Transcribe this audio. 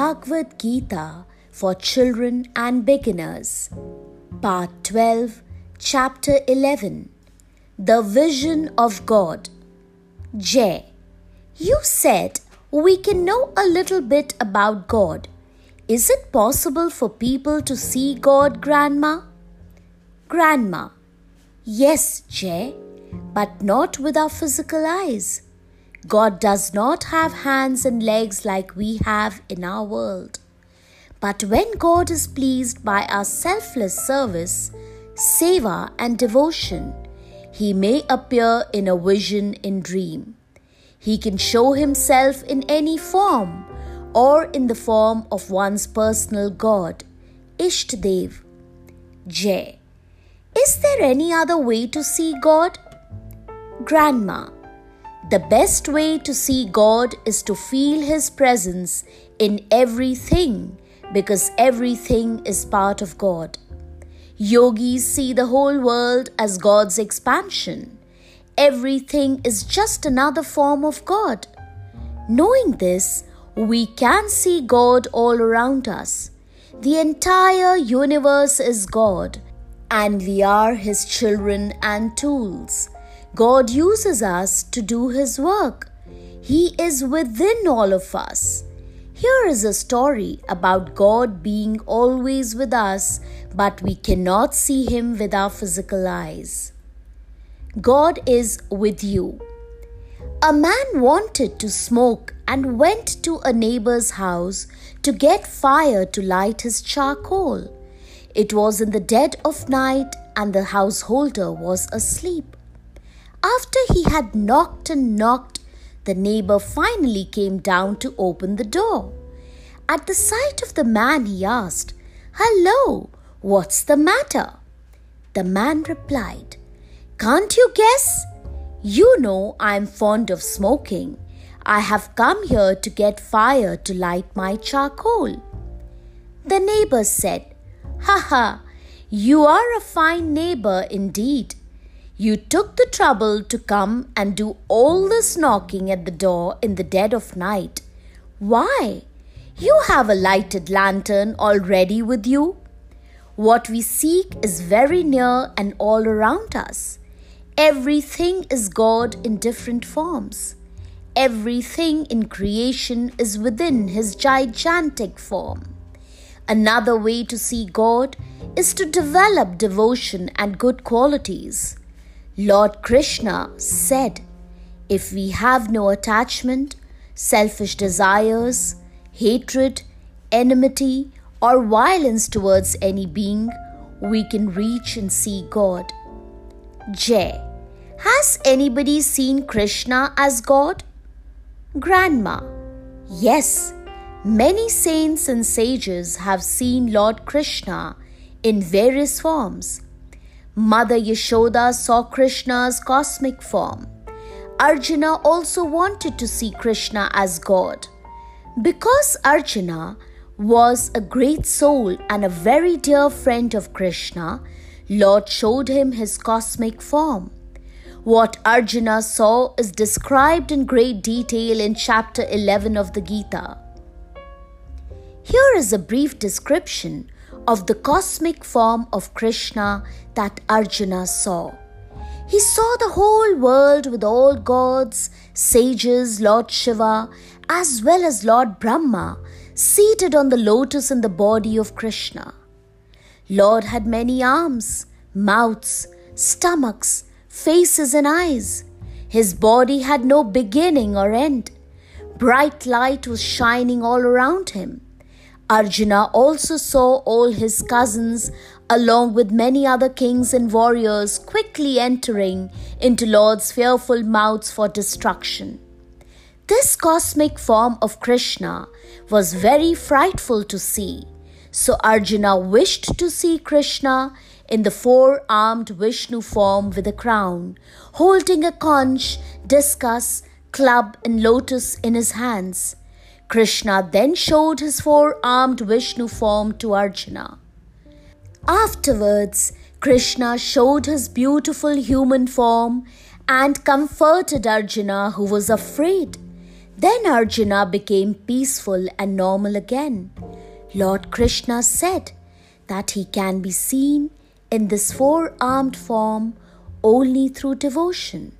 Bhagavad Gita for Children and Beginners, Part 12, Chapter 11 The Vision of God. Jay, you said we can know a little bit about God. Is it possible for people to see God, Grandma? Grandma, yes, Jay, but not with our physical eyes. God does not have hands and legs like we have in our world. But when God is pleased by our selfless service, seva, and devotion, He may appear in a vision in dream. He can show Himself in any form or in the form of one's personal God, Ishtdev. Jay. Is there any other way to see God? Grandma. The best way to see God is to feel His presence in everything because everything is part of God. Yogis see the whole world as God's expansion. Everything is just another form of God. Knowing this, we can see God all around us. The entire universe is God, and we are His children and tools. God uses us to do His work. He is within all of us. Here is a story about God being always with us, but we cannot see Him with our physical eyes. God is with you. A man wanted to smoke and went to a neighbor's house to get fire to light his charcoal. It was in the dead of night and the householder was asleep. After he had knocked and knocked, the neighbor finally came down to open the door. At the sight of the man, he asked, Hello, what's the matter? The man replied, Can't you guess? You know I'm fond of smoking. I have come here to get fire to light my charcoal. The neighbor said, Ha ha, you are a fine neighbor indeed. You took the trouble to come and do all this knocking at the door in the dead of night. Why? You have a lighted lantern already with you. What we seek is very near and all around us. Everything is God in different forms. Everything in creation is within His gigantic form. Another way to see God is to develop devotion and good qualities. Lord Krishna said, If we have no attachment, selfish desires, hatred, enmity, or violence towards any being, we can reach and see God. Jay, Has anybody seen Krishna as God? Grandma. Yes, many saints and sages have seen Lord Krishna in various forms. Mother Yashoda saw Krishna's cosmic form. Arjuna also wanted to see Krishna as God. Because Arjuna was a great soul and a very dear friend of Krishna, Lord showed him his cosmic form. What Arjuna saw is described in great detail in chapter 11 of the Gita. Here is a brief description of the cosmic form of Krishna that Arjuna saw. He saw the whole world with all gods, sages, Lord Shiva, as well as Lord Brahma, seated on the lotus in the body of Krishna. Lord had many arms, mouths, stomachs, faces, and eyes. His body had no beginning or end. Bright light was shining all around him. Arjuna also saw all his cousins, along with many other kings and warriors, quickly entering into Lord's fearful mouths for destruction. This cosmic form of Krishna was very frightful to see, so Arjuna wished to see Krishna in the four armed Vishnu form with a crown, holding a conch, discus, club, and lotus in his hands. Krishna then showed his four armed Vishnu form to Arjuna. Afterwards, Krishna showed his beautiful human form and comforted Arjuna, who was afraid. Then Arjuna became peaceful and normal again. Lord Krishna said that he can be seen in this four armed form only through devotion.